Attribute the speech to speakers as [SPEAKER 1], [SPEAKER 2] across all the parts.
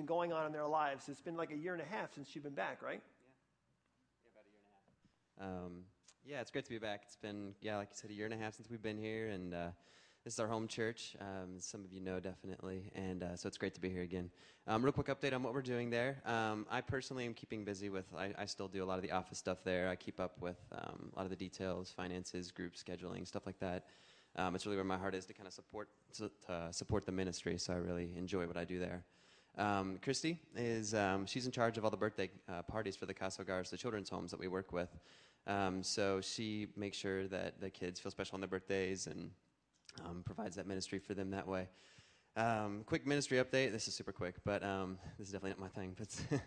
[SPEAKER 1] been going on in their lives. It's been like a year and a half since you've been back, right?
[SPEAKER 2] Yeah, about a year and a half. Um, yeah, it's great to be back. It's been, yeah, like you said, a year and a half since we've been here, and uh, this is our home church. Um, some of you know definitely, and uh, so it's great to be here again. Um, real quick update on what we're doing there. Um, I personally am keeping busy with. I, I, still do a lot of the office stuff there. I keep up with um, a lot of the details, finances, group scheduling, stuff like that. Um, it's really where my heart is to kind of support to support the ministry. So I really enjoy what I do there. Um, Christy is she's in charge of all the birthday uh, parties for the Casa Hogares, the children's homes that we work with. so she makes sure that the kids feel special on their birthdays and um, provides that ministry for them that way. Um, quick ministry update. This is super quick, but um, this is definitely not my thing. But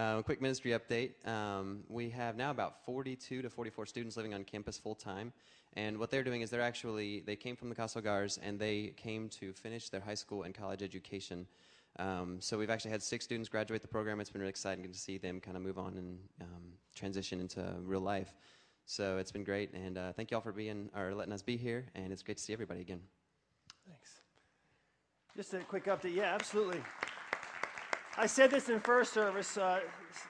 [SPEAKER 2] uh, quick ministry update. Um, we have now about 42 to 44 students living on campus full time, and what they're doing is they're actually they came from the Casa Hogares and they came to finish their high school and college education. Um, so we've actually had six students graduate the program. It's been really exciting to see them kind of move on and um, transition into real life. So it's been great, and uh, thank you all for being or letting us be here, and it's great to see everybody again.
[SPEAKER 1] Thanks. Just a quick update. Yeah, absolutely. I said this in first service. Uh,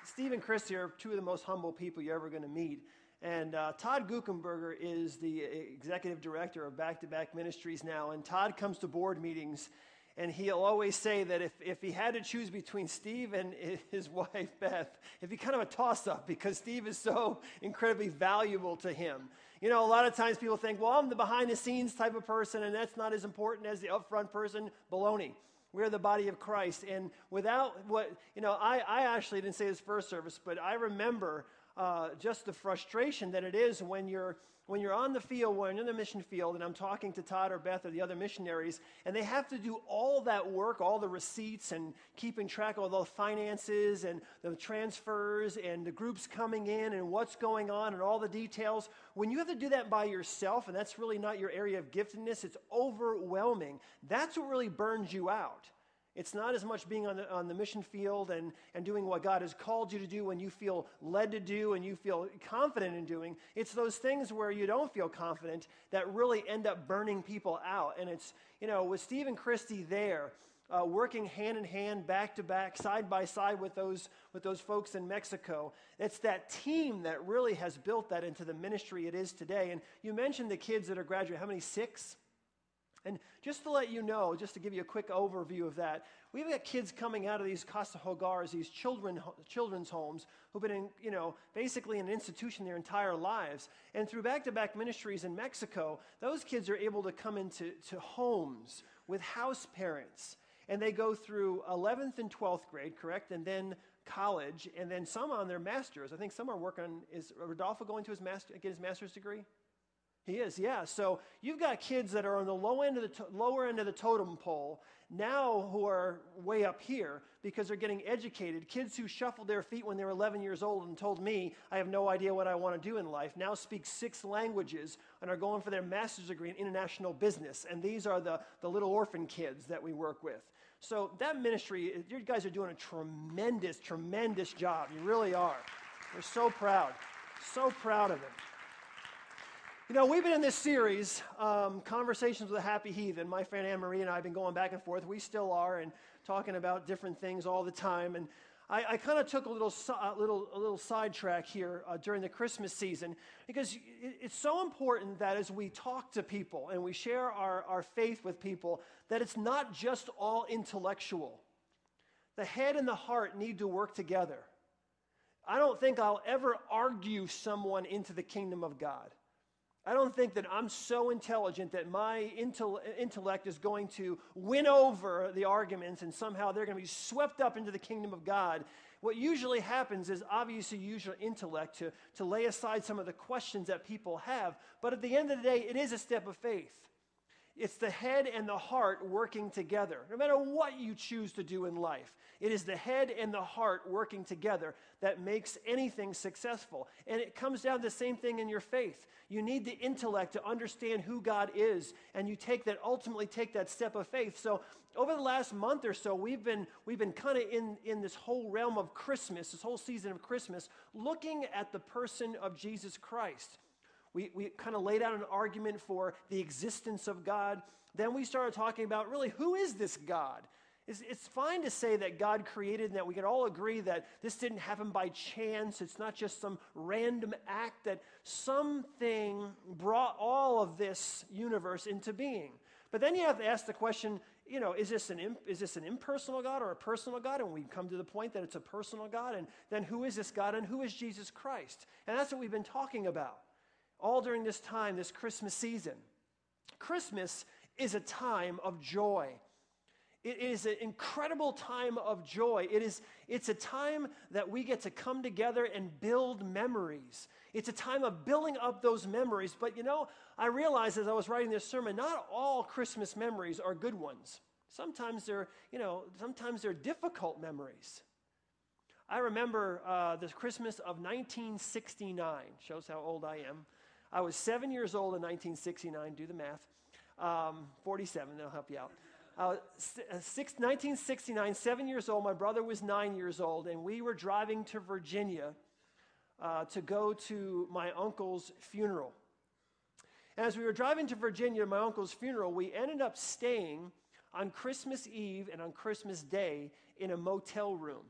[SPEAKER 1] Steve and Christy are two of the most humble people you're ever going to meet. And uh, Todd Guckenberger is the executive director of Back to Back Ministries now. And Todd comes to board meetings and he'll always say that if, if he had to choose between Steve and his wife, Beth, it'd be kind of a toss up because Steve is so incredibly valuable to him. You know, a lot of times people think, well, I'm the behind the scenes type of person, and that's not as important as the upfront person. Baloney. We're the body of Christ. And without what, you know, I, I actually didn't say this first service, but I remember uh, just the frustration that it is when you're when you're on the field, when you're in the mission field, and I'm talking to Todd or Beth or the other missionaries, and they have to do all that work, all the receipts, and keeping track of all the finances and the transfers and the groups coming in and what's going on and all the details. When you have to do that by yourself, and that's really not your area of giftedness, it's overwhelming. That's what really burns you out. It's not as much being on the, on the mission field and, and doing what God has called you to do when you feel led to do and you feel confident in doing. It's those things where you don't feel confident that really end up burning people out. And it's, you know, with Steve and Christy there, uh, working hand in hand, back to back, side by side with those, with those folks in Mexico. It's that team that really has built that into the ministry it is today. And you mentioned the kids that are graduating. How many? Six? And just to let you know, just to give you a quick overview of that, we've got kids coming out of these Casa Hogares, these children, children's homes, who've been in, you know, basically in an institution their entire lives. And through back to back ministries in Mexico, those kids are able to come into to homes with house parents. And they go through 11th and 12th grade, correct? And then college, and then some on their master's. I think some are working, is Rodolfo going to his master, get his master's degree? He is, yeah. So you've got kids that are on the low end of the to- lower end of the totem pole now who are way up here because they're getting educated. Kids who shuffled their feet when they were 11 years old and told me, I have no idea what I want to do in life, now speak six languages and are going for their master's degree in international business. And these are the, the little orphan kids that we work with. So that ministry, you guys are doing a tremendous, tremendous job. You really are. We're so proud. So proud of it. You know, we've been in this series, um, Conversations with a Happy Heathen. My friend Anne Marie and I have been going back and forth. We still are, and talking about different things all the time. And I, I kind of took a little, a little, a little sidetrack here uh, during the Christmas season because it, it's so important that as we talk to people and we share our, our faith with people, that it's not just all intellectual. The head and the heart need to work together. I don't think I'll ever argue someone into the kingdom of God. I don't think that I'm so intelligent that my intellect is going to win over the arguments and somehow they're going to be swept up into the kingdom of God. What usually happens is obviously use your intellect to, to lay aside some of the questions that people have. But at the end of the day, it is a step of faith. It's the head and the heart working together. No matter what you choose to do in life, it is the head and the heart working together that makes anything successful. And it comes down to the same thing in your faith. You need the intellect to understand who God is, and you take that ultimately take that step of faith. So over the last month or so, we've been we've been kind of in, in this whole realm of Christmas, this whole season of Christmas, looking at the person of Jesus Christ. We, we kind of laid out an argument for the existence of God. Then we started talking about really who is this God? It's, it's fine to say that God created and that we can all agree that this didn't happen by chance. It's not just some random act, that something brought all of this universe into being. But then you have to ask the question you know, is this, an, is this an impersonal God or a personal God? And we come to the point that it's a personal God. And then who is this God and who is Jesus Christ? And that's what we've been talking about all during this time, this Christmas season. Christmas is a time of joy. It is an incredible time of joy. It is, it's a time that we get to come together and build memories. It's a time of building up those memories. But you know, I realized as I was writing this sermon, not all Christmas memories are good ones. Sometimes they're, you know, sometimes they're difficult memories. I remember uh, the Christmas of 1969. Shows how old I am. I was seven years old in 1969. Do the math. Um, 47, that'll help you out. Uh, six, 1969, seven years old. My brother was nine years old, and we were driving to Virginia uh, to go to my uncle's funeral. And as we were driving to Virginia my uncle's funeral, we ended up staying on Christmas Eve and on Christmas Day in a motel room.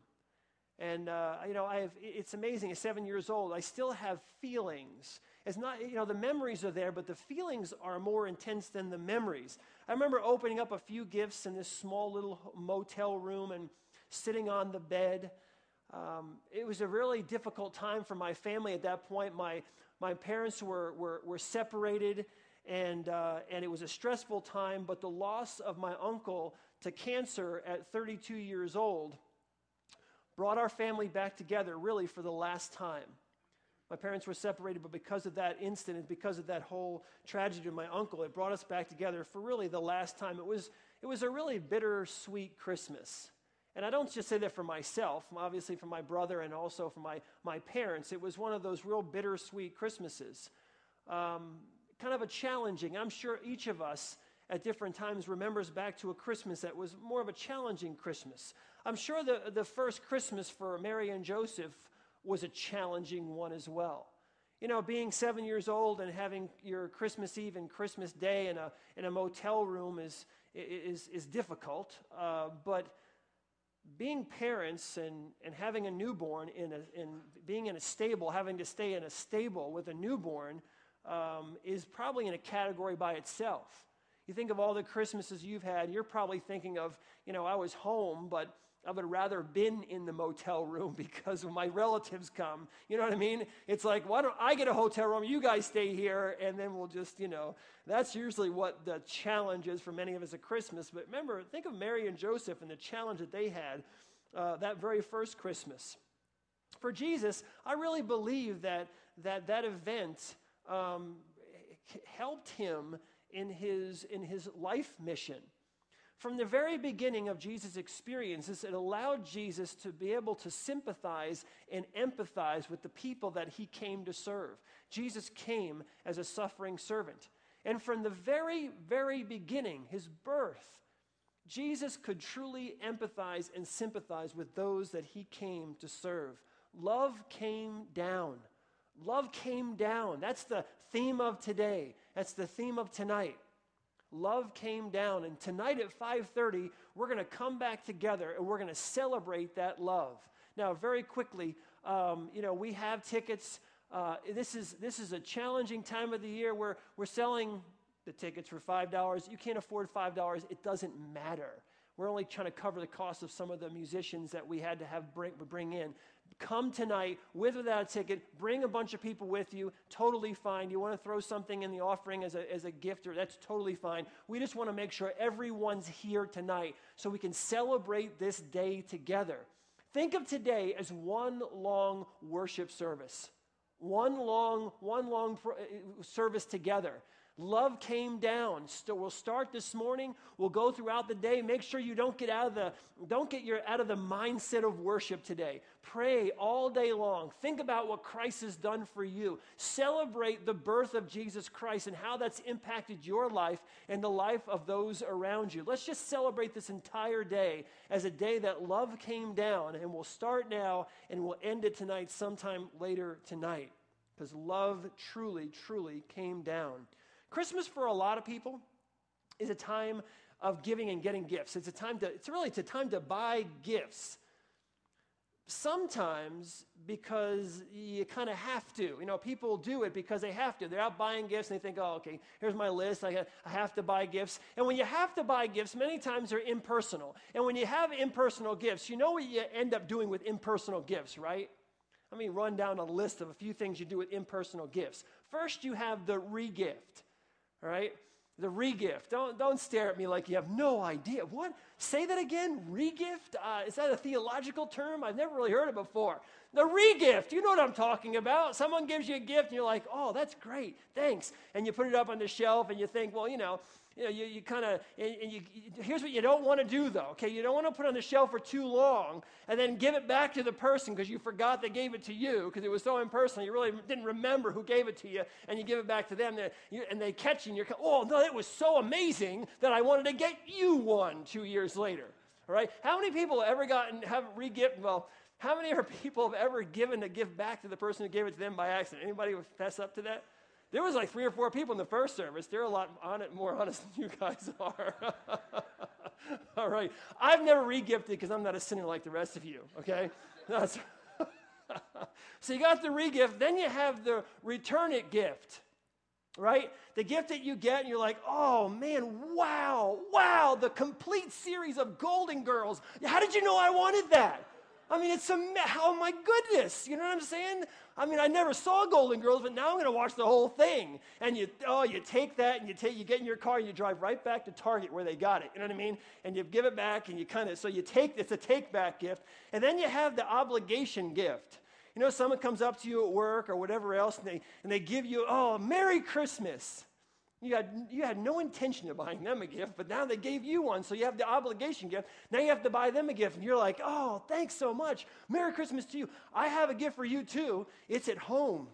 [SPEAKER 1] And, uh, you know, I have, it's amazing. At seven years old, I still have feelings it's not, you know, the memories are there, but the feelings are more intense than the memories. I remember opening up a few gifts in this small little motel room and sitting on the bed. Um, it was a really difficult time for my family at that point. My, my parents were, were, were separated, and, uh, and it was a stressful time, but the loss of my uncle to cancer at 32 years old brought our family back together really for the last time. My parents were separated, but because of that incident, because of that whole tragedy of my uncle, it brought us back together for really the last time. It was, it was a really bittersweet Christmas. And I don't just say that for myself, obviously for my brother and also for my, my parents. It was one of those real bittersweet Christmases. Um, kind of a challenging, I'm sure each of us at different times remembers back to a Christmas that was more of a challenging Christmas. I'm sure the, the first Christmas for Mary and Joseph was a challenging one as well. You know, being seven years old and having your Christmas Eve and Christmas Day in a, in a motel room is, is, is difficult. Uh, but being parents and, and having a newborn in, a, in being in a stable, having to stay in a stable with a newborn um, is probably in a category by itself. You think of all the Christmases you've had, you're probably thinking of, you know, I was home, but I would rather have been in the motel room because when my relatives come, you know what I mean? It's like, why don't I get a hotel room? You guys stay here, and then we'll just, you know, that's usually what the challenge is for many of us at Christmas. But remember, think of Mary and Joseph and the challenge that they had uh, that very first Christmas. For Jesus, I really believe that that, that event um, helped him in his, in his life mission. From the very beginning of Jesus' experiences, it allowed Jesus to be able to sympathize and empathize with the people that he came to serve. Jesus came as a suffering servant. And from the very, very beginning, his birth, Jesus could truly empathize and sympathize with those that he came to serve. Love came down. Love came down. That's the theme of today. That's the theme of tonight love came down and tonight at 5.30 we're going to come back together and we're going to celebrate that love. Now very quickly um, you know we have tickets. Uh, this is this is a challenging time of the year where we're selling the tickets for $5 you can't afford $5 it doesn't matter we're only trying to cover the cost of some of the musicians that we had to have bring, bring in come tonight with or without a ticket. Bring a bunch of people with you. Totally fine. You want to throw something in the offering as a, as a gift, or that's totally fine. We just want to make sure everyone's here tonight so we can celebrate this day together. Think of today as one long worship service. One long, one long uh, service together. Love came down. So we'll start this morning. We'll go throughout the day. Make sure you don't get out of the don't get your out of the mindset of worship today. Pray all day long. Think about what Christ has done for you. Celebrate the birth of Jesus Christ and how that's impacted your life and the life of those around you. Let's just celebrate this entire day as a day that love came down and we'll start now and we'll end it tonight sometime later tonight because love truly truly came down. Christmas for a lot of people is a time of giving and getting gifts. It's a time to, it's really it's a time to buy gifts. Sometimes because you kind of have to. You know, people do it because they have to. They're out buying gifts and they think, oh, okay, here's my list. I, I have to buy gifts. And when you have to buy gifts, many times they're impersonal. And when you have impersonal gifts, you know what you end up doing with impersonal gifts, right? Let me run down a list of a few things you do with impersonal gifts. First, you have the regift, right? The regift. Don't, don't stare at me like you have no idea. What? Say that again? Regift? Uh, is that a theological term? I've never really heard it before. The regift. You know what I'm talking about. Someone gives you a gift and you're like, oh, that's great. Thanks. And you put it up on the shelf and you think, well, you know, you know, you, you kind of, and, and you, here's what you don't want to do though, okay? You don't want to put on the shelf for too long and then give it back to the person because you forgot they gave it to you because it was so impersonal. You really didn't remember who gave it to you and you give it back to them and they catch you and you're, oh, no, it was so amazing that I wanted to get you one two years later, all right? How many people ever gotten, have re-gift, well, how many people have ever given a gift back to the person who gave it to them by accident? Anybody fess up to that? There was like three or four people in the first service. They're a lot on it, more honest than you guys are. All right. I've never regifted because I'm not a sinner like the rest of you, okay? That's so you got the regift, then you have the return it gift, right? The gift that you get, and you're like, oh man, wow, wow, the complete series of Golden Girls. How did you know I wanted that? I mean, it's a, oh my goodness, you know what I'm saying? I mean, I never saw Golden Girls, but now I'm going to watch the whole thing. And you, oh, you take that and you take, you get in your car and you drive right back to Target where they got it. You know what I mean? And you give it back and you kind of, so you take, it's a take back gift. And then you have the obligation gift. You know, someone comes up to you at work or whatever else and they, and they give you, oh, Merry Christmas. You had, you had no intention of buying them a gift, but now they gave you one, so you have the obligation gift. Now you have to buy them a gift, and you're like, oh, thanks so much. Merry Christmas to you. I have a gift for you too. It's at home.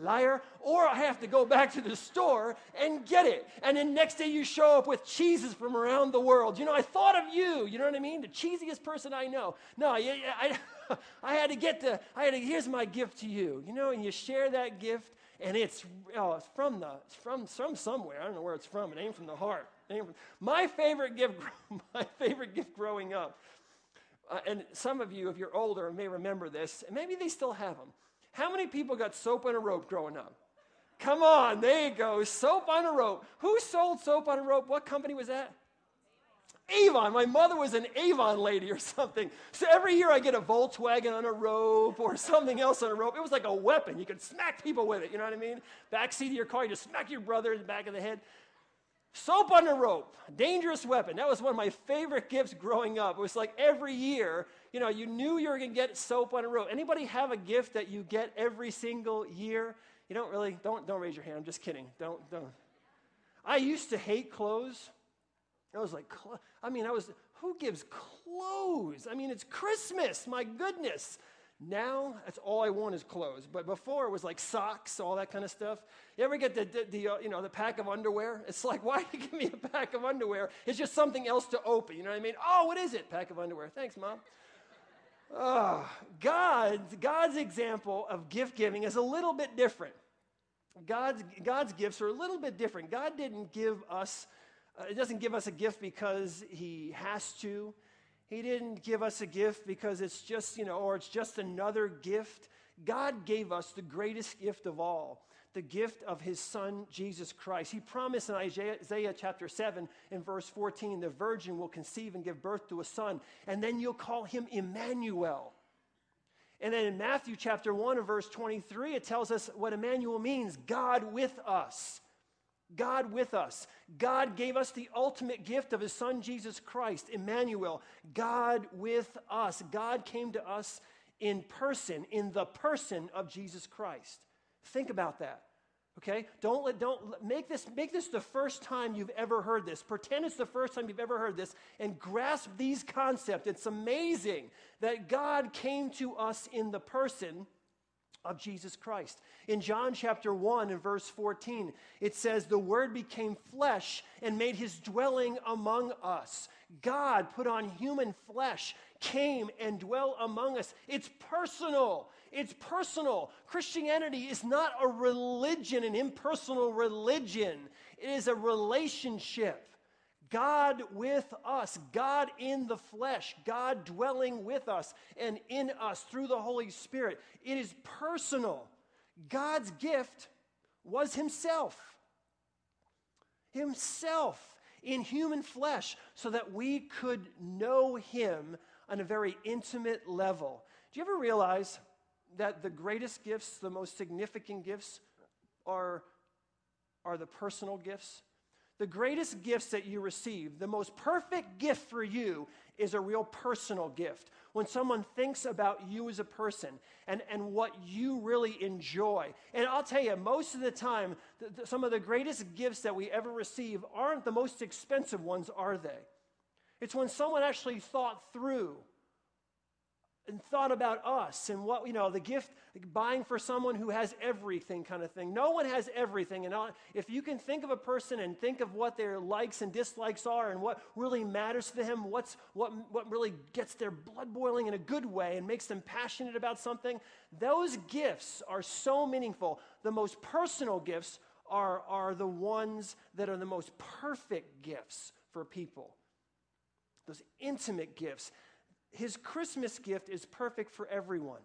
[SPEAKER 1] Liar. Or I have to go back to the store and get it. And then next day you show up with cheeses from around the world. You know, I thought of you. You know what I mean? The cheesiest person I know. No, I, I, I had to get the, I had to, here's my gift to you. You know, and you share that gift and it's, oh, it's from the it's from from somewhere. I don't know where it's from. It ain't from the heart. From, my favorite gift, my favorite gift growing up, uh, and some of you, if you're older, may remember this, and maybe they still have them. How many people got soap on a rope growing up? Come on, there you go. Soap on a rope. Who sold soap on a rope? What company was that? Avon. My mother was an Avon lady or something. So every year I get a Volkswagen on a rope or something else on a rope. It was like a weapon. You could smack people with it. You know what I mean? Backseat of your car, you just smack your brother in the back of the head. Soap on a rope, dangerous weapon. That was one of my favorite gifts growing up. It was like every year, you know, you knew you were going to get soap on a rope. Anybody have a gift that you get every single year? You don't really, don't, don't raise your hand. I'm just kidding. Don't, don't. I used to hate clothes. I was like, I mean, I was, who gives clothes? I mean, it's Christmas, my goodness. Now, that's all I want is clothes. But before, it was like socks, all that kind of stuff. You ever get the, the, the uh, you know, the pack of underwear? It's like, why do you give me a pack of underwear? It's just something else to open. You know what I mean? Oh, what is it? Pack of underwear. Thanks, Mom. Oh, God's, God's example of gift giving is a little bit different. God's, God's gifts are a little bit different. God didn't give us uh, it doesn't give us a gift because he has to. He didn't give us a gift because it's just, you know, or it's just another gift. God gave us the greatest gift of all, the gift of his son, Jesus Christ. He promised in Isaiah, chapter 7 in verse 14, the virgin will conceive and give birth to a son, and then you'll call him Emmanuel. And then in Matthew chapter 1 and verse 23, it tells us what Emmanuel means God with us. God with us. God gave us the ultimate gift of his son Jesus Christ, Emmanuel. God with us. God came to us in person, in the person of Jesus Christ. Think about that. Okay? Don't let don't make this make this the first time you've ever heard this. Pretend it's the first time you've ever heard this and grasp these concepts. It's amazing that God came to us in the person of Jesus Christ. In John chapter 1 and verse 14, it says, The Word became flesh and made his dwelling among us. God put on human flesh, came and dwelt among us. It's personal. It's personal. Christianity is not a religion, an impersonal religion, it is a relationship. God with us, God in the flesh, God dwelling with us and in us through the Holy Spirit. It is personal. God's gift was Himself. Himself in human flesh so that we could know Him on a very intimate level. Do you ever realize that the greatest gifts, the most significant gifts, are, are the personal gifts? The greatest gifts that you receive, the most perfect gift for you, is a real personal gift. When someone thinks about you as a person and, and what you really enjoy. And I'll tell you, most of the time, some of the greatest gifts that we ever receive aren't the most expensive ones, are they? It's when someone actually thought through and thought about us and what, you know, the gift, buying for someone who has everything kind of thing. No one has everything. And if you can think of a person and think of what their likes and dislikes are and what really matters to them, what's, what, what really gets their blood boiling in a good way and makes them passionate about something, those gifts are so meaningful. The most personal gifts are, are the ones that are the most perfect gifts for people. Those intimate gifts his Christmas gift is perfect for everyone.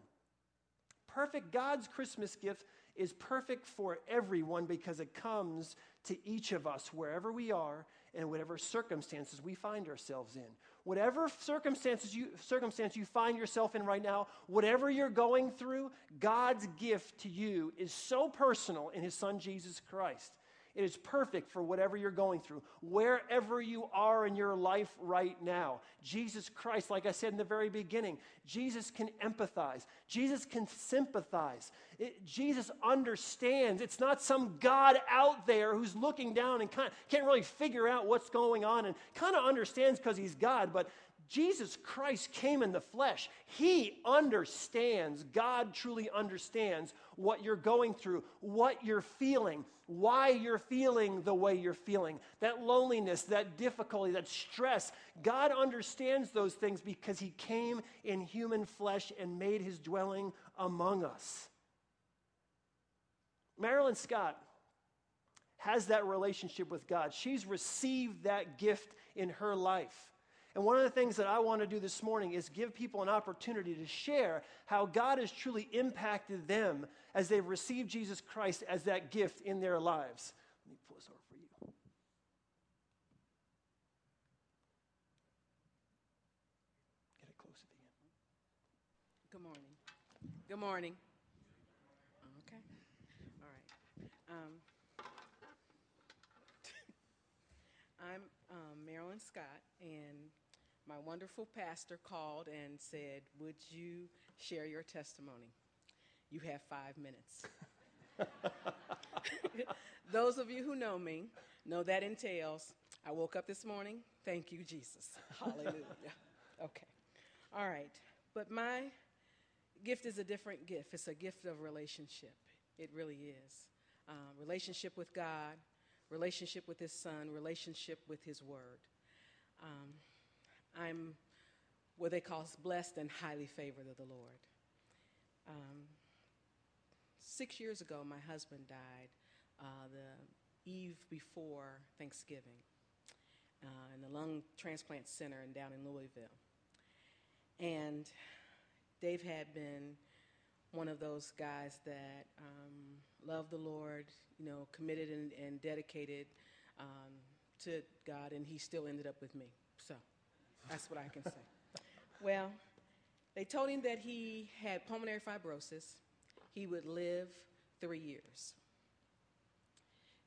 [SPEAKER 1] Perfect, God's Christmas gift is perfect for everyone because it comes to each of us wherever we are and whatever circumstances we find ourselves in. Whatever circumstances you, circumstance you find yourself in right now, whatever you're going through, God's gift to you is so personal in His Son Jesus Christ. It is perfect for whatever you're going through, wherever you are in your life right now. Jesus Christ, like I said in the very beginning, Jesus can empathize, Jesus can sympathize, it, Jesus understands. It's not some God out there who's looking down and kind of can't really figure out what's going on and kind of understands because he's God, but Jesus Christ came in the flesh. He understands, God truly understands what you're going through, what you're feeling, why you're feeling the way you're feeling. That loneliness, that difficulty, that stress. God understands those things because He came in human flesh and made His dwelling among us. Marilyn Scott has that relationship with God. She's received that gift in her life. And one of the things that I want to do this morning is give people an opportunity to share how God has truly impacted them as they've received Jesus Christ as that gift in their lives. Let me pull this over for you. Get it close at the end.
[SPEAKER 3] Good morning. Good morning. Okay. All right. Um, I'm um, Marilyn Scott, and my wonderful pastor called and said, Would you share your testimony? You have five minutes. Those of you who know me know that entails I woke up this morning, thank you, Jesus. Hallelujah. Okay. All right. But my gift is a different gift, it's a gift of relationship. It really is. Uh, relationship with God, relationship with His Son, relationship with His Word. Um, I'm what they call blessed and highly favored of the Lord. Um, six years ago, my husband died uh, the eve before Thanksgiving uh, in the lung transplant center in, down in Louisville. And Dave had been one of those guys that um, loved the Lord, you know, committed and, and dedicated um, to God, and he still ended up with me. So that's what I can say. Well, they told him that he had pulmonary fibrosis. He would live three years.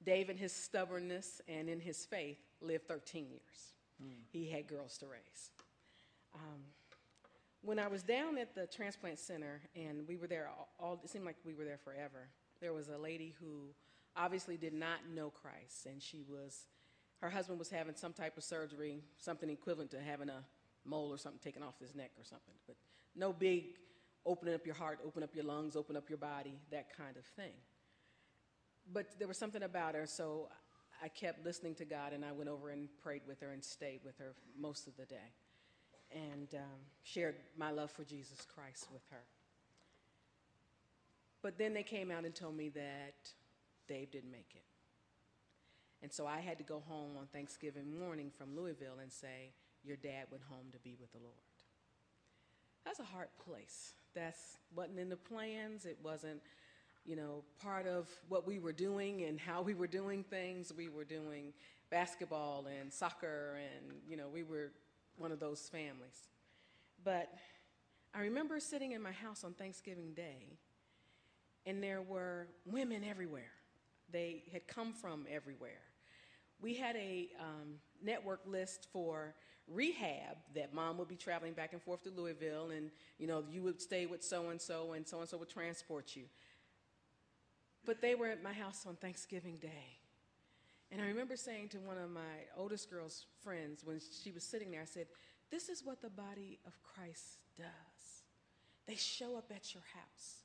[SPEAKER 3] Dave, in his stubbornness and in his faith, lived 13 years. Mm. He had girls to raise. Um, when I was down at the transplant center, and we were there all, all, it seemed like we were there forever, there was a lady who obviously did not know Christ, and she was, her husband was having some type of surgery, something equivalent to having a mole or something taken off his neck or something, but no big opening up your heart, open up your lungs, open up your body, that kind of thing. But there was something about her, so I kept listening to God, and I went over and prayed with her and stayed with her most of the day and um, shared my love for Jesus Christ with her. But then they came out and told me that Dave didn't make it. And so I had to go home on Thanksgiving morning from Louisville and say, Your dad went home to be with the Lord. That's a hard place. That's wasn't in the plans. It wasn't, you know, part of what we were doing and how we were doing things. We were doing basketball and soccer, and you know, we were one of those families. But I remember sitting in my house on Thanksgiving Day, and there were women everywhere. They had come from everywhere. We had a um, network list for rehab that mom would be traveling back and forth to Louisville, and you know you would stay with so and so, and so and so would transport you. But they were at my house on Thanksgiving Day, and I remember saying to one of my oldest girl's friends when she was sitting there, I said, "This is what the body of Christ does. They show up at your house."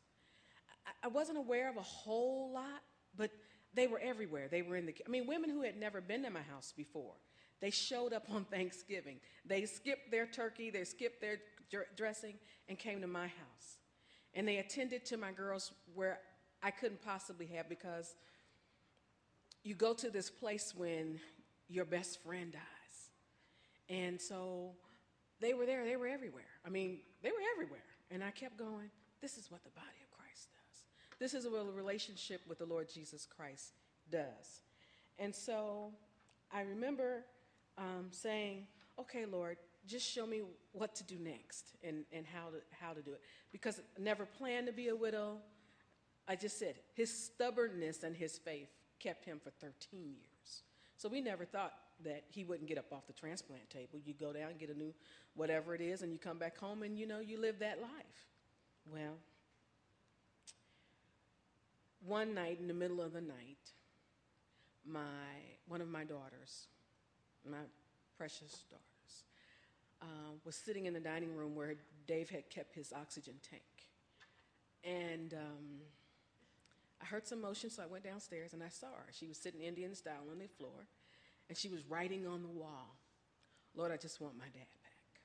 [SPEAKER 3] I, I wasn't aware of a whole lot, but they were everywhere. They were in the. I mean, women who had never been to my house before they showed up on Thanksgiving. They skipped their turkey, they skipped their dressing, and came to my house. And they attended to my girls where I couldn't possibly have because you go to this place when your best friend dies. And so they were there, they were everywhere. I mean, they were everywhere. And I kept going, this is what the body. This is what a relationship with the Lord Jesus Christ does. And so I remember um, saying, okay, Lord, just show me what to do next and, and how, to, how to do it. Because I never planned to be a widow. I just said his stubbornness and his faith kept him for 13 years. So we never thought that he wouldn't get up off the transplant table. You go down, get a new whatever it is, and you come back home and you know you live that life. Well, one night in the middle of the night, my one of my daughters my precious daughters, uh, was sitting in the dining room where Dave had kept his oxygen tank. And um, I heard some motion, so I went downstairs and I saw her. She was sitting Indian style on the floor, and she was writing on the wall, Lord, I just want my dad back.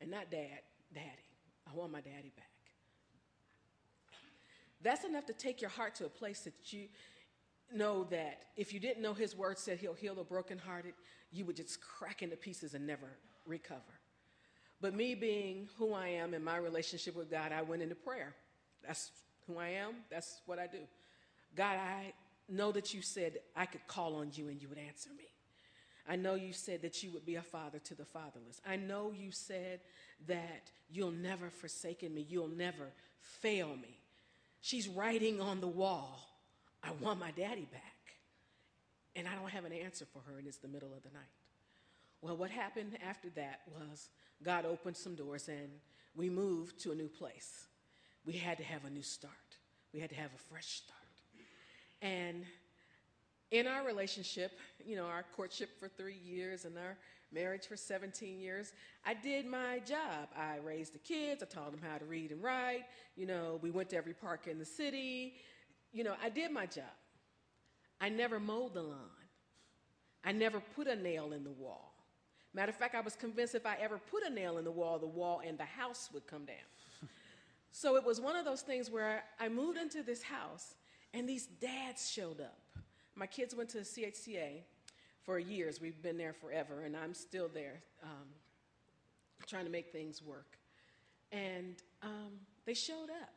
[SPEAKER 3] And not dad, daddy. I want my daddy back. That's enough to take your heart to a place that you know that if you didn't know his word said he'll heal the brokenhearted, you would just crack into pieces and never recover. But me being who I am in my relationship with God, I went into prayer. That's who I am, that's what I do. God, I know that you said I could call on you and you would answer me. I know you said that you would be a father to the fatherless. I know you said that you'll never forsaken me, you'll never fail me. She's writing on the wall, I want my daddy back. And I don't have an answer for her, and it's the middle of the night. Well, what happened after that was God opened some doors, and we moved to a new place. We had to have a new start, we had to have a fresh start. And in our relationship, you know, our courtship for three years and our marriage for 17 years, I did my job. I raised the kids, I taught them how to read and write. You know, we went to every park in the city. You know, I did my job. I never mowed the lawn. I never put a nail in the wall. Matter of fact, I was convinced if I ever put a nail in the wall, the wall and the house would come down. so it was one of those things where I moved into this house and these dads showed up. My kids went to CHCA for years. We've been there forever, and I'm still there um, trying to make things work. And um, they showed up.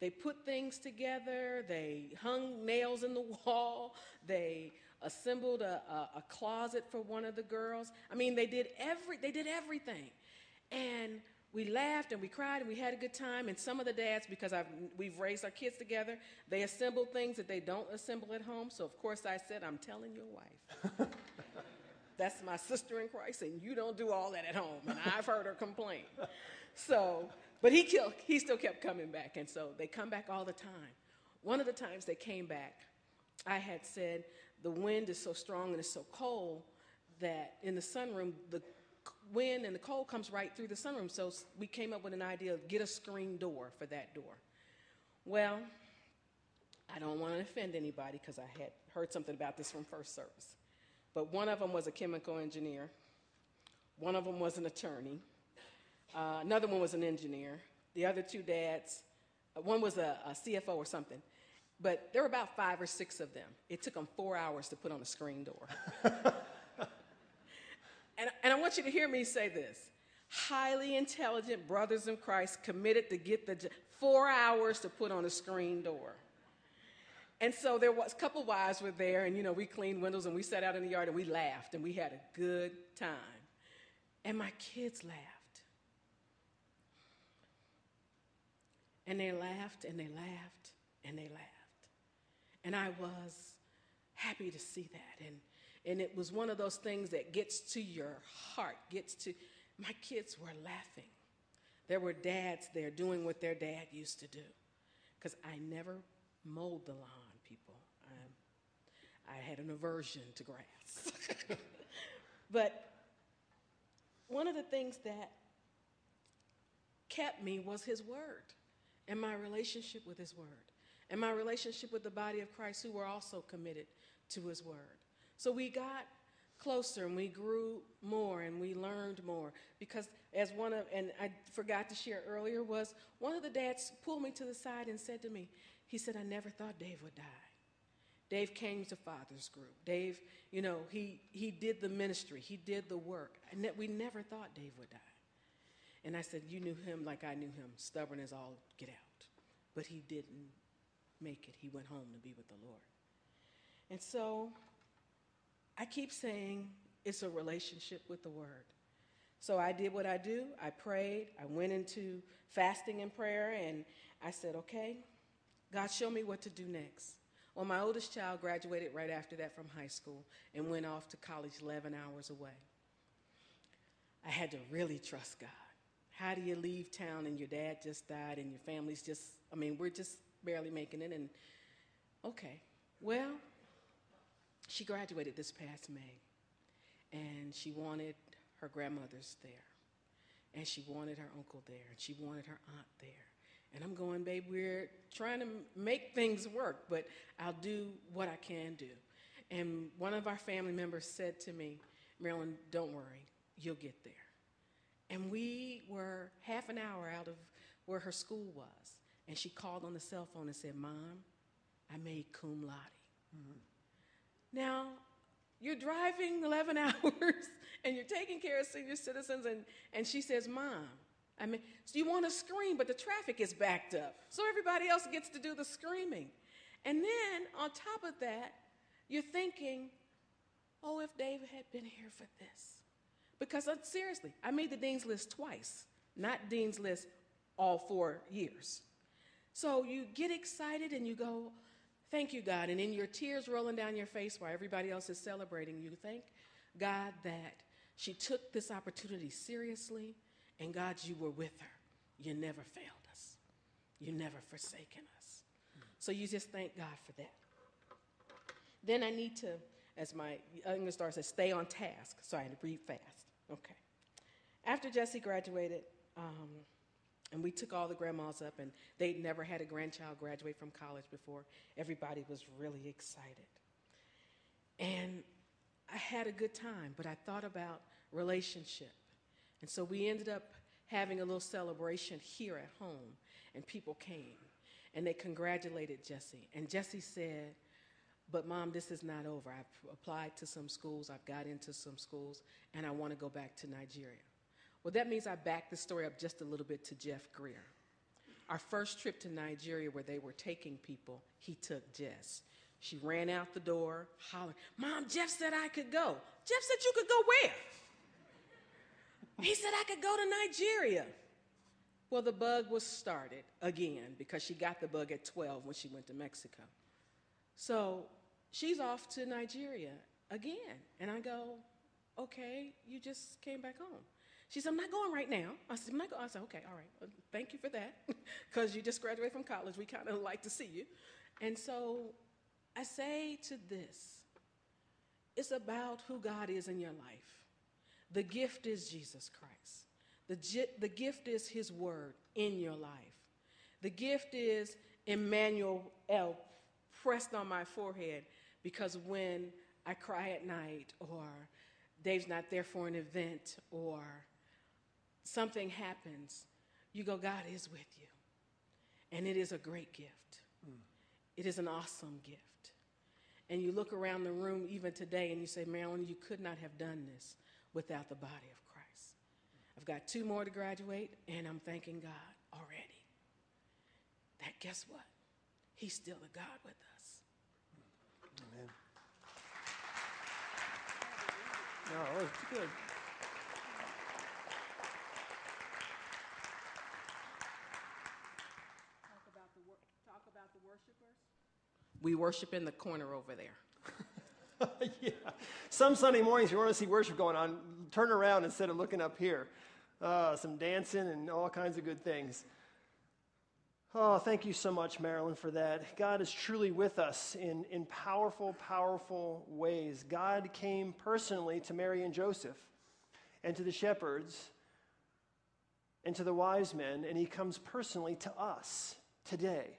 [SPEAKER 3] They put things together, they hung nails in the wall, they assembled a, a, a, closet for one of the girls. I mean, they did every they did everything. And we laughed and we cried and we had a good time. And some of the dads, because I've, we've raised our kids together, they assemble things that they don't assemble at home. So, of course, I said, I'm telling your wife. That's my sister in Christ, and you don't do all that at home. And I've heard her complain. So but he, killed, he still kept coming back, and so they come back all the time. One of the times they came back, I had said, The wind is so strong and it's so cold that in the sunroom, the wind and the cold comes right through the sunroom. So we came up with an idea of get a screen door for that door. Well, I don't want to offend anybody because I had heard something about this from first service. But one of them was a chemical engineer, one of them was an attorney, uh, another one was an engineer. The other two dads, uh, one was a, a CFO or something. but there were about five or six of them. It took them four hours to put on a screen door. and, and I want you to hear me say this highly intelligent brothers in Christ committed to get the four hours to put on a screen door. And so there was a couple wives were there, and you know, we cleaned windows and we sat out in the yard and we laughed and we had a good time. And my kids laughed. And they laughed and they laughed and they laughed. And I was happy to see that. And, and it was one of those things that gets to your heart, gets to, my kids were laughing. There were dads there doing what their dad used to do. Because I never mowed the lawn, people. I, I had an aversion to grass. but one of the things that kept me was his word and my relationship with his word and my relationship with the body of Christ who were also committed to his word. So we got closer and we grew more and we learned more because as one of and I forgot to share earlier was one of the dads pulled me to the side and said to me, he said, I never thought Dave would die. Dave came to Father's Group. Dave, you know, he, he did the ministry, he did the work. And we never thought Dave would die. And I said, You knew him like I knew him, stubborn as all get out. But he didn't make it. He went home to be with the Lord. And so I keep saying it's a relationship with the Word. So I did what I do. I prayed. I went into fasting and prayer, and I said, okay, God, show me what to do next. Well, my oldest child graduated right after that from high school and went off to college 11 hours away. I had to really trust God. How do you leave town and your dad just died and your family's just, I mean, we're just barely making it. And okay, well, she graduated this past May and she wanted her grandmother's there and she wanted her uncle there and she wanted her aunt there. And I'm going, babe, we're trying to make things work, but I'll do what I can do. And one of our family members said to me, Marilyn, don't worry, you'll get there. And we were half an hour out of where her school was. And she called on the cell phone and said, Mom, I made cum laude. Mm-hmm. Now, you're driving 11 hours and you're taking care of senior citizens, and, and she says, Mom, I mean, so you want to scream, but the traffic is backed up. So everybody else gets to do the screaming. And then on top of that, you're thinking, oh, if David had been here for this. Because uh, seriously, I made the Dean's List twice, not Dean's List all four years. So you get excited and you go, Thank you, God. And in your tears rolling down your face while everybody else is celebrating, you thank God that she took this opportunity seriously, and God, you were with her. You never failed us, you never forsaken us. So you just thank God for that. Then I need to, as my youngest daughter says, stay on task. So I had to read fast. Okay. After Jesse graduated, um, and we took all the grandmas up, and they'd never had a grandchild graduate from college before. Everybody was really excited. And I had a good time, but I thought about relationship. And so we ended up having a little celebration here at home, and people came and they congratulated Jesse. And Jesse said, But mom, this is not over. I've applied to some schools, I've got into some schools, and I want to go back to Nigeria. Well, that means I back the story up just a little bit to Jeff Greer. Our first trip to Nigeria, where they were taking people, he took Jess. She ran out the door, hollering, Mom, Jeff said I could go. Jeff said you could go where? He said I could go to Nigeria. Well, the bug was started again because she got the bug at 12 when she went to Mexico. So she's off to Nigeria again. And I go, okay, you just came back home. She said, I'm not going right now. I said, I'm not going. I said, okay, all right. Well, thank you for that. Because you just graduated from college. We kind of like to see you. And so I say to this it's about who God is in your life. The gift is Jesus Christ. The, the gift is His Word in your life. The gift is Emmanuel L pressed on my forehead because when I cry at night or Dave's not there for an event or something happens, you go, God is with you. And it is a great gift. Mm. It is an awesome gift. And you look around the room even today and you say, Marilyn, you could not have done this without the body of Christ. I've got two more to graduate, and I'm thanking God already. That guess what? He's still a God with us.
[SPEAKER 1] Amen. No, it was good.
[SPEAKER 3] Talk about the, wor- talk about the worshipers. We worship in the corner over there.
[SPEAKER 1] yeah. Some Sunday mornings, you want to see worship going on, turn around instead of looking up here. Uh, some dancing and all kinds of good things. Oh, thank you so much, Marilyn, for that. God is truly with us in, in powerful, powerful ways. God came personally to Mary and Joseph and to the shepherds and to the wise men, and he comes personally to us today.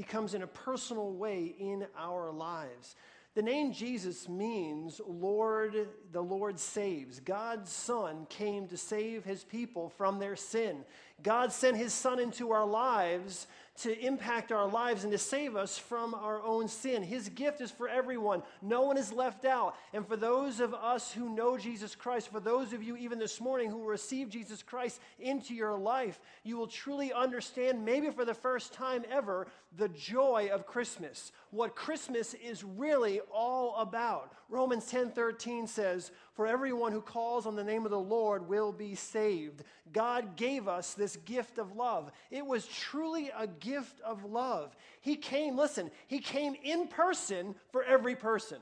[SPEAKER 1] He comes in a personal way in our lives. The name Jesus means Lord, the Lord saves. God's Son came to save his people from their sin. God sent his Son into our lives to impact our lives and to save us from our own sin. His gift is for everyone, no one is left out. And for those of us who know Jesus Christ, for those of you even this morning who receive Jesus Christ into your life, you will truly understand, maybe for the first time ever, the joy of Christmas. What Christmas is really all about. Romans 10:13 says, "For everyone who calls on the name of the Lord will be saved." God gave us this gift of love. It was truly a gift of love. He came, listen, he came in person for every person.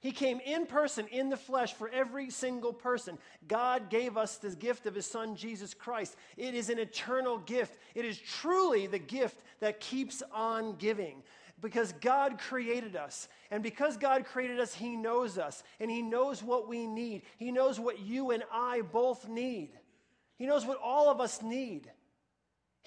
[SPEAKER 1] He came in person, in the flesh, for every single person. God gave us the gift of His Son, Jesus Christ. It is an eternal gift. It is truly the gift that keeps on giving because God created us. And because God created us, He knows us and He knows what we need. He knows what you and I both need. He knows what all of us need.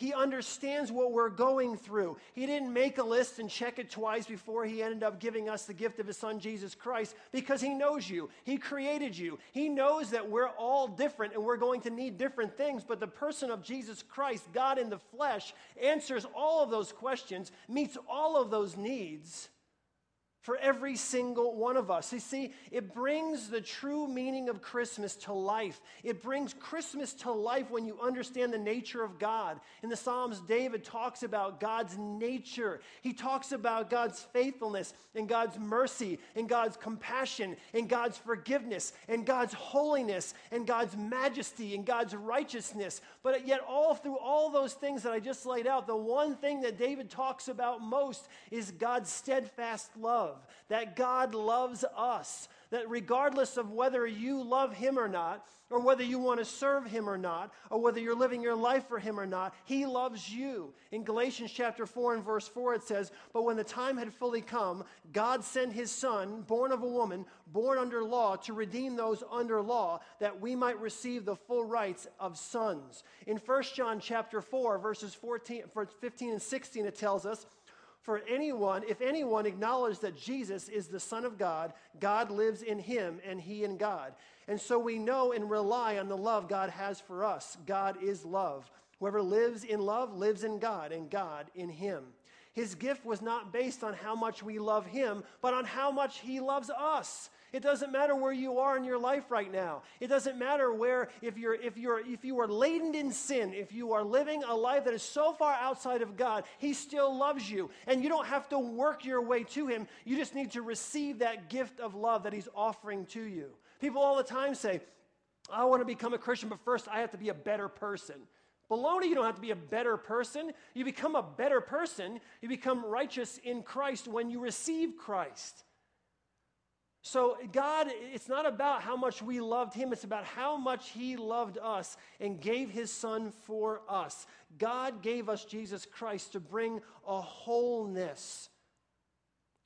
[SPEAKER 1] He understands what we're going through. He didn't make a list and check it twice before he ended up giving us the gift of his son, Jesus Christ, because he knows you. He created you. He knows that we're all different and we're going to need different things, but the person of Jesus Christ, God in the flesh, answers all of those questions, meets all of those needs for every single one of us. You see, it brings the true meaning of Christmas to life. It brings Christmas to life when you understand the nature of God. In the Psalms, David talks about God's nature. He talks about God's faithfulness and God's mercy and God's compassion and God's forgiveness and God's holiness and God's majesty and God's righteousness. But yet, all through all those things that I just laid out, the one thing that David talks about most is God's steadfast love love, that God loves us, that regardless of whether you love Him or not, or whether you want to serve Him or not, or whether you're living your life for Him or not, He loves you. In Galatians chapter 4 and verse 4, it says, But when the time had fully come, God sent His Son, born of a woman, born under law, to redeem those under law, that we might receive the full rights of sons. In 1 John chapter 4, verses 14, 15 and 16, it tells us, for anyone, if anyone acknowledges that Jesus is the Son of God, God lives in him and he in God. And so we know and rely on the love God has for us. God is love. Whoever lives in love lives in God, and God in him. His gift was not based on how much we love him, but on how much he loves us. It doesn't matter where you are in your life right now. It doesn't matter where if you're if you're if you are laden in sin, if you are living a life that is so far outside of God, he still loves you. And you don't have to work your way to him. You just need to receive that gift of love that he's offering to you. People all the time say, I want to become a Christian, but first I have to be a better person. Baloney, you don't have to be a better person. You become a better person. You become righteous in Christ when you receive Christ. So, God, it's not about how much we loved Him, it's about how much He loved us and gave His Son for us. God gave us Jesus Christ to bring a wholeness.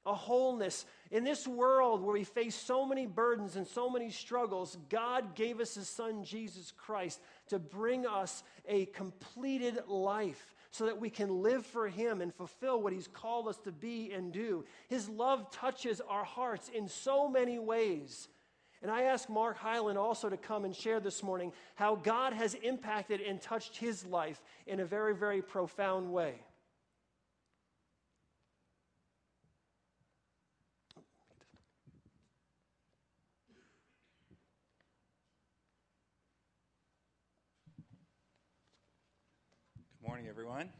[SPEAKER 1] A wholeness. In this world where we face so many burdens and so many struggles, God gave us His Son, Jesus Christ, to bring us a completed life so that we can live for Him and fulfill what He's called us to be and do. His love touches our hearts in so many ways. And I ask Mark Highland also to come and share this morning how God has impacted and touched his life in a very, very profound way.
[SPEAKER 4] morning, everyone.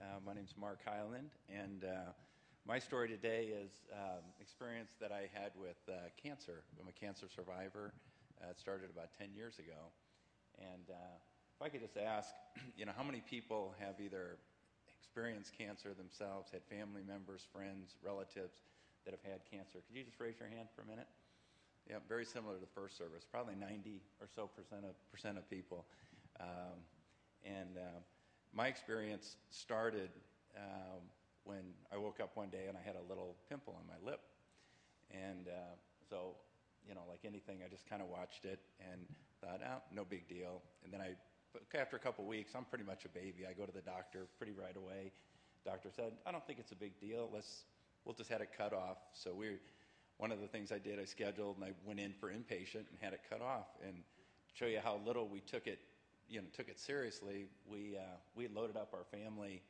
[SPEAKER 4] Uh, my name's Mark Highland, and uh, my story today is um, experience that I had with uh, cancer. I'm a cancer survivor. Uh, it started about 10 years ago. And uh, if I could just ask, you know, how many people have either experienced cancer themselves, had family members, friends, relatives that have had cancer? Could you just raise your hand for a minute? Yeah, very similar to the first service. Probably 90 or so percent of, percent of people. Um, and uh, my experience started um, when I woke up one day and I had a little pimple on my lip. And uh, so, you know, like anything, I just kind of watched it and thought, oh, no big deal. And then I, after a couple weeks, I'm pretty much a baby. I go to the doctor pretty right away. Doctor said, I don't think it's a big deal. Let's, we'll just have it cut off. So we, one of the things I did, I scheduled and I went in for inpatient and had it cut off. And show you how little we took it you know, took it seriously, we, uh, we loaded up our family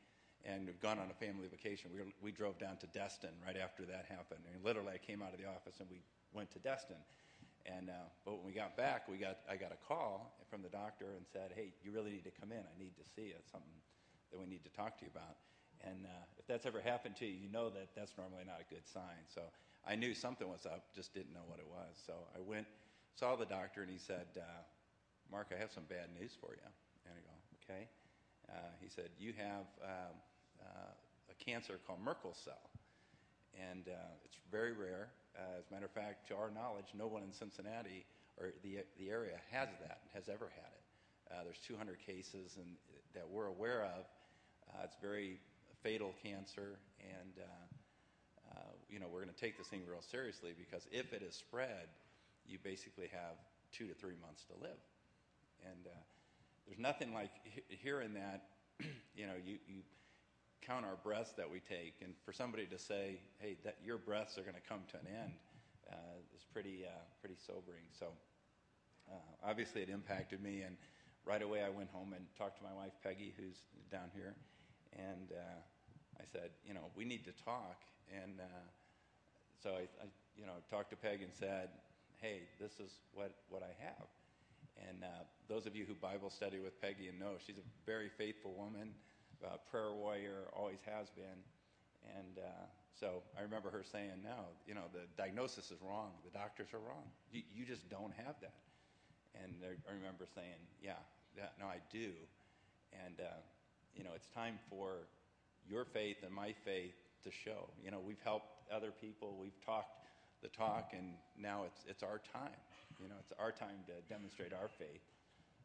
[SPEAKER 4] and we've gone on a family vacation. We, we drove down to Destin right after that happened. And literally, I came out of the office and we went to Destin. And, uh, but when we got back, we got, I got a call from the doctor and said, hey, you really need to come in. I need to see you. It's something that we need to talk to you about. And uh, if that's ever happened to you, you know that that's normally not a good sign. So I knew something was up, just didn't know what it was. So I went, saw the doctor, and he said, uh, Mark, I have some bad news for you. And I go, okay. Uh, he said, you have um, uh, a cancer called Merkel cell. And uh, it's very rare. Uh, as a matter of fact, to our knowledge, no one in Cincinnati or the, the area has that, has ever had it. Uh, there's 200 cases and, that we're aware of. Uh, it's very fatal cancer, and you know we're going to take this thing real seriously because if it is spread, you basically have two to three months to live. And uh, there's nothing like hearing that, you know, you, you count our breaths that we take, and for somebody to say, hey, that your breaths are going to come to an end uh, is pretty, uh, pretty sobering. So uh, obviously it impacted me, and right away I went home and talked to my wife, Peggy, who's down here, and uh, I said, you know, we need to talk. And uh, so I, I, you know, talked to Peg and said, hey, this is what, what I have. And uh, those of you who Bible study with Peggy and know, she's a very faithful woman, uh, prayer warrior, always has been. And uh, so I remember her saying, no, you know, the diagnosis is wrong. The doctors are wrong. You, you just don't have that. And I remember saying, yeah, that, no, I do. And, uh, you know, it's time for your faith and my faith to show. You know, we've helped other people. We've talked the talk, and now it's, it's our time. You know, it's our time to demonstrate our faith.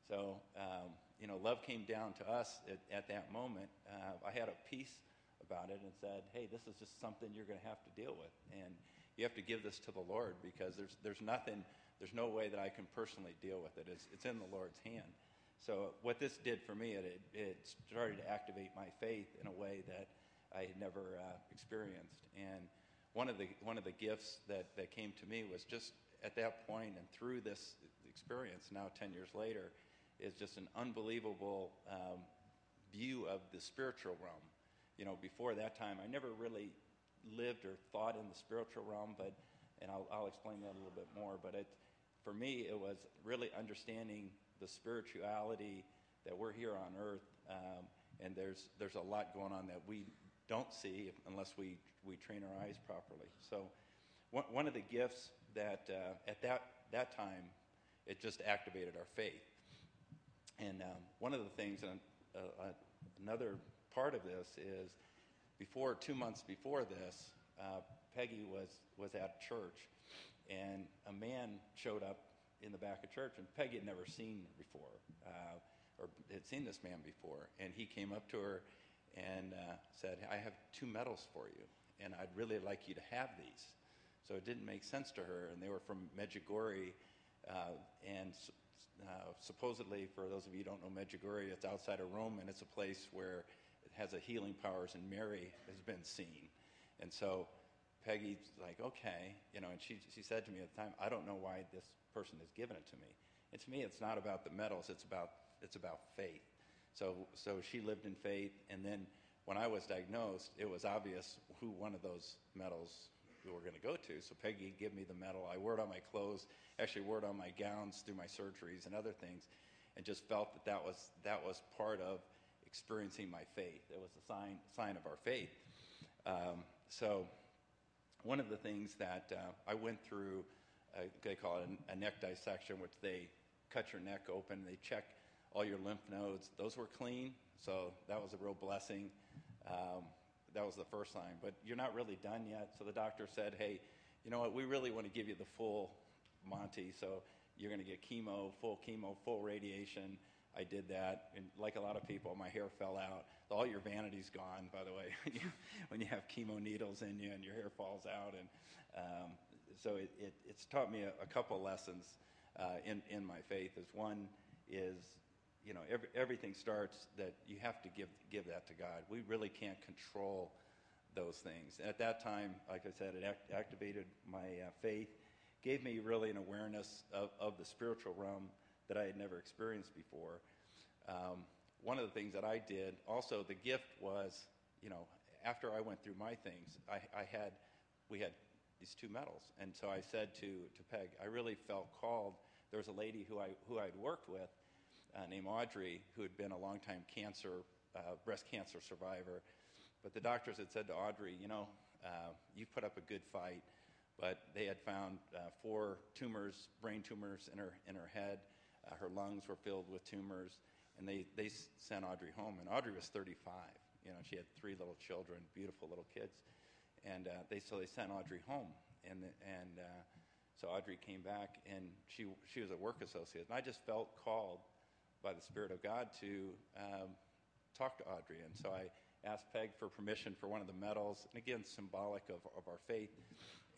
[SPEAKER 4] So, um, you know, love came down to us at, at that moment. Uh, I had a peace about it and said, hey, this is just something you're going to have to deal with. And you have to give this to the Lord because there's, there's nothing, there's no way that I can personally deal with it. It's, it's in the Lord's hand. So, what this did for me, it, it started to activate my faith in a way that I had never uh, experienced. And one of the, one of the gifts that, that came to me was just at that point and through this experience now 10 years later is just an unbelievable um, view of the spiritual realm. You know, before that time, I never really lived or thought in the spiritual realm, but, and I'll, I'll explain that a little bit more, but it, for me, it was really understanding the spirituality that we're here on earth, um, and there's, there's a lot going on that we don't see unless we, we train our eyes properly. So, one, one of the gifts that uh, at that, that time, it just activated our faith. And um, one of the things, and uh, uh, another part of this is before, two months before this, uh, Peggy was, was at church, and a man showed up in the back of church, and Peggy had never seen before, uh, or had seen this man before. And he came up to her and uh, said, I have two medals for you, and I'd really like you to have these. So it didn't make sense to her. And they were from Medjugorje. Uh, and uh, supposedly, for those of you who don't know Medjugorje, it's outside of Rome, and it's a place where it has a healing powers, and Mary has been seen. And so Peggy's like, okay, you know, and she, she said to me at the time, I don't know why this person has given it to me. And to me, it's not about the medals, it's about, it's about faith. So, so she lived in faith, and then when I was diagnosed, it was obvious who one of those medals we were going to go to. So Peggy gave me the medal. I wore it on my clothes, actually wore it on my gowns through my surgeries and other things, and just felt that that was, that was part of experiencing my faith. It was a sign, sign of our faith. Um, so, one of the things that uh, I went through, uh, they call it a, a neck dissection, which they cut your neck open, they check all your lymph nodes. Those were clean, so that was a real blessing. Um, that was the first sign. But you're not really done yet. So the doctor said, hey, you know what? We really want to give you the full Monty. So you're going to get chemo, full chemo, full radiation. I did that, and like a lot of people, my hair fell out. All your vanity's gone, by the way, when you have chemo needles in you and your hair falls out. And um, so it, it, it's taught me a, a couple lessons uh, in, in my faith. Is one is, you know, every, everything starts that you have to give, give that to God. We really can't control those things. At that time, like I said, it act, activated my uh, faith, gave me really an awareness of, of the spiritual realm that I had never experienced before. Um, one of the things that I did, also the gift was, you know, after I went through my things, I, I had, we had these two medals, and so I said to to Peg, I really felt called. There was a lady who I who I'd worked with, uh, named Audrey, who had been a longtime cancer, uh, breast cancer survivor, but the doctors had said to Audrey, you know, uh, you put up a good fight, but they had found uh, four tumors, brain tumors in her in her head. Uh, her lungs were filled with tumors, and they, they sent Audrey home. And Audrey was 35. You know, she had three little children, beautiful little kids. And uh, they, so they sent Audrey home. And, and uh, so Audrey came back, and she, she was a work associate. And I just felt called by the Spirit of God to um, talk to Audrey. And so I asked Peg for permission for one of the medals, and again, symbolic of, of our faith,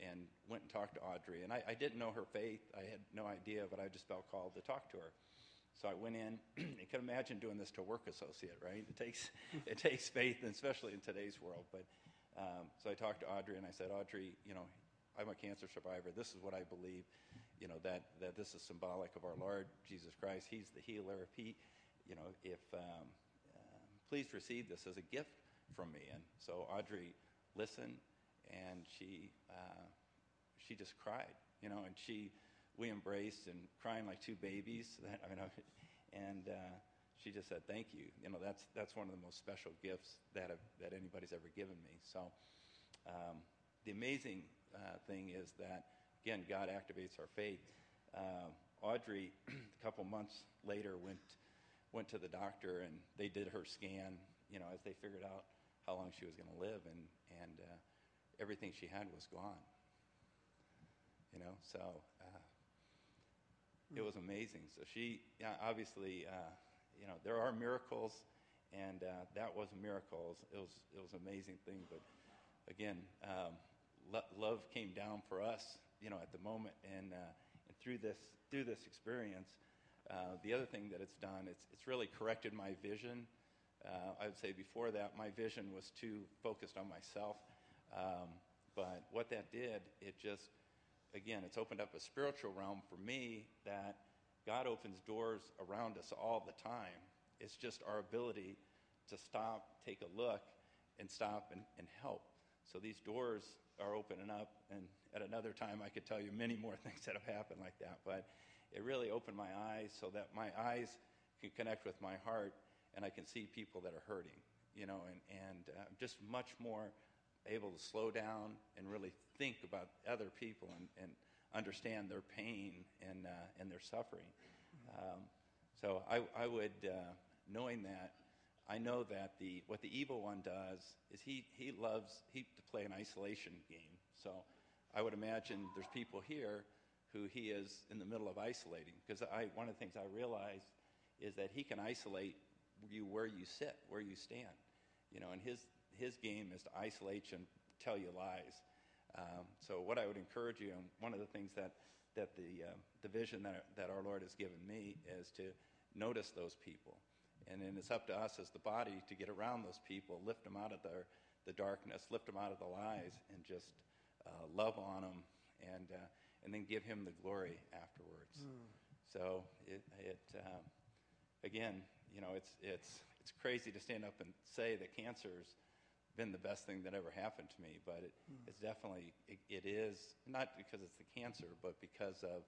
[SPEAKER 4] and went and talked to Audrey. And I, I didn't know her faith, I had no idea, but I just felt called to talk to her. So I went in. you can imagine doing this to a work associate, right? It takes it takes faith, especially in today's world. But um, so I talked to Audrey, and I said, Audrey, you know, I'm a cancer survivor. This is what I believe. You know that that this is symbolic of our Lord Jesus Christ. He's the healer. If he, you know, if um, please receive this as a gift from me. And so Audrey listened, and she uh, she just cried, you know, and she we embraced and crying like two babies. I mean, and uh, she just said, "Thank you." You know, that's that's one of the most special gifts that have, that anybody's ever given me. So um, the amazing uh, thing is that again, God activates our faith. Uh, Audrey, a couple months later, went went to the doctor and they did her scan, you know, as they figured out how long she was going to live, and and uh, everything she had was gone. You know, so uh, it was amazing. So she obviously, uh, you know, there are miracles, and uh, that was a miracle. It was it was an amazing thing, but again, um, love came down for us, you know, at the moment, and uh, and through this through this experience. Uh, the other thing that it's done, it's, it's really corrected my vision. Uh, I would say before that, my vision was too focused on myself. Um, but what that did, it just, again, it's opened up a spiritual realm for me that God opens doors around us all the time. It's just our ability to stop, take a look, and stop and, and help. So these doors are opening up, and at another time, I could tell you many more things that have happened like that. But it really opened my eyes so that my eyes can connect with my heart and I can see people that are hurting, you know, and, and uh, just much more able to slow down and really think about other people and, and understand their pain and, uh, and their suffering. Um, so I, I would, uh, knowing that, I know that the, what the evil one does is he, he loves he, to play an isolation game. So I would imagine there's people here who he is in the middle of isolating. Because I, one of the things I realized is that he can isolate you where you sit, where you stand. You know, and his, his game is to isolate you and tell you lies. Um, so what I would encourage you, and one of the things that, that the, uh, the vision that, that our Lord has given me is to notice those people. And then it's up to us as the body to get around those people, lift them out of their, the darkness, lift them out of the lies, and just uh, love on them and, uh, and then give him the glory afterwards. Mm. So it, it um, again, you know, it's, it's, it's crazy to stand up and say that cancer's been the best thing that ever happened to me, but it, mm. it's definitely, it, it is, not because it's the cancer, but because of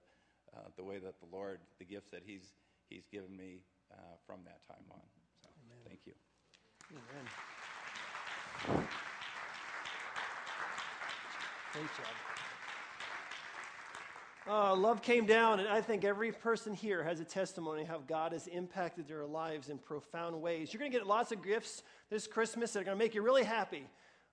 [SPEAKER 4] uh, the way that the Lord, the gifts that he's, he's given me uh, from that time on. So, thank you.
[SPEAKER 1] Amen. Great job. Uh, love came down, and I think every person here has a testimony of how God has impacted their lives in profound ways. You're going to get lots of gifts this Christmas that are going to make you really happy,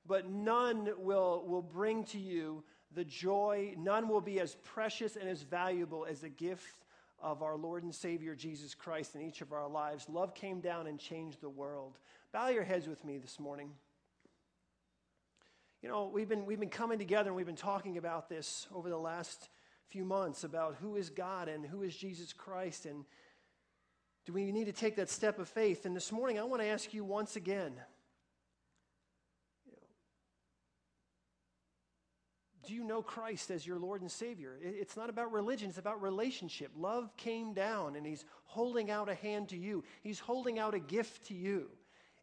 [SPEAKER 1] but none will, will bring to you the joy, none will be as precious and as valuable as the gift of our Lord and Savior Jesus Christ in each of our lives. Love came down and changed the world. Bow your heads with me this morning. You know, we've been, we've been coming together and we've been talking about this over the last few months about who is God and who is Jesus Christ and do we need to take that step of faith? And this morning I want to ask you once again do you know Christ as your Lord and Savior? It's not about religion, it's about relationship. Love came down and He's holding out a hand to you, He's holding out a gift to you.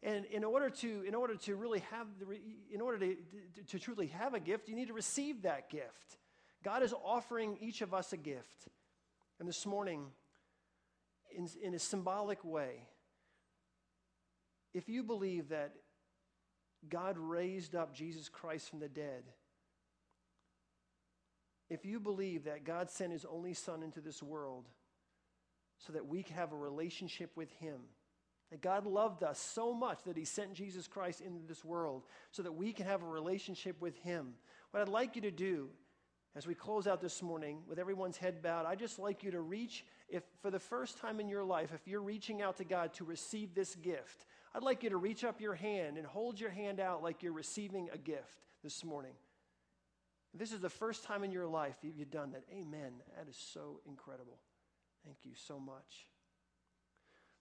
[SPEAKER 1] And in order to, in order to really have, the, in order to, to, to truly have a gift, you need to receive that gift. God is offering each of us a gift. And this morning, in, in a symbolic way, if you believe that God raised up Jesus Christ from the dead, if you believe that God sent his only Son into this world so that we could have a relationship with him, that God loved us so much that he sent Jesus Christ into this world so that we can have a relationship with him, what I'd like you to do as we close out this morning with everyone's head bowed, I'd just like you to reach, if for the first time in your life, if you're reaching out to God to receive this gift, I'd like you to reach up your hand and hold your hand out like you're receiving a gift this morning. If this is the first time in your life you've done that. Amen. That is so incredible. Thank you so much.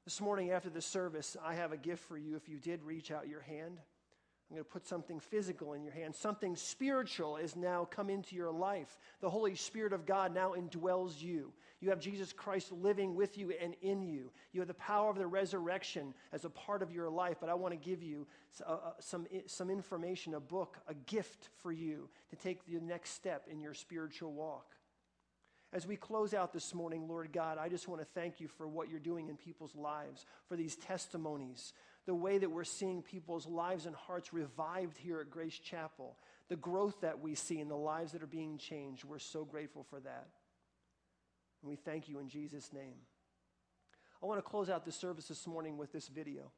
[SPEAKER 1] This morning after the service, I have a gift for you if you did reach out your hand. I'm going to put something physical in your hand. Something spiritual is now come into your life. The Holy Spirit of God now indwells you. You have Jesus Christ living with you and in you. You have the power of the resurrection as a part of your life. But I want to give you uh, uh, some, some information, a book, a gift for you to take the next step in your spiritual walk. As we close out this morning, Lord God, I just want to thank you for what you're doing in people's lives, for these testimonies, the way that we're seeing people's lives and hearts revived here at Grace Chapel, the growth that we see in the lives that are being changed. We're so grateful for that. And we thank you in Jesus' name. I want to close out the service this morning with this video.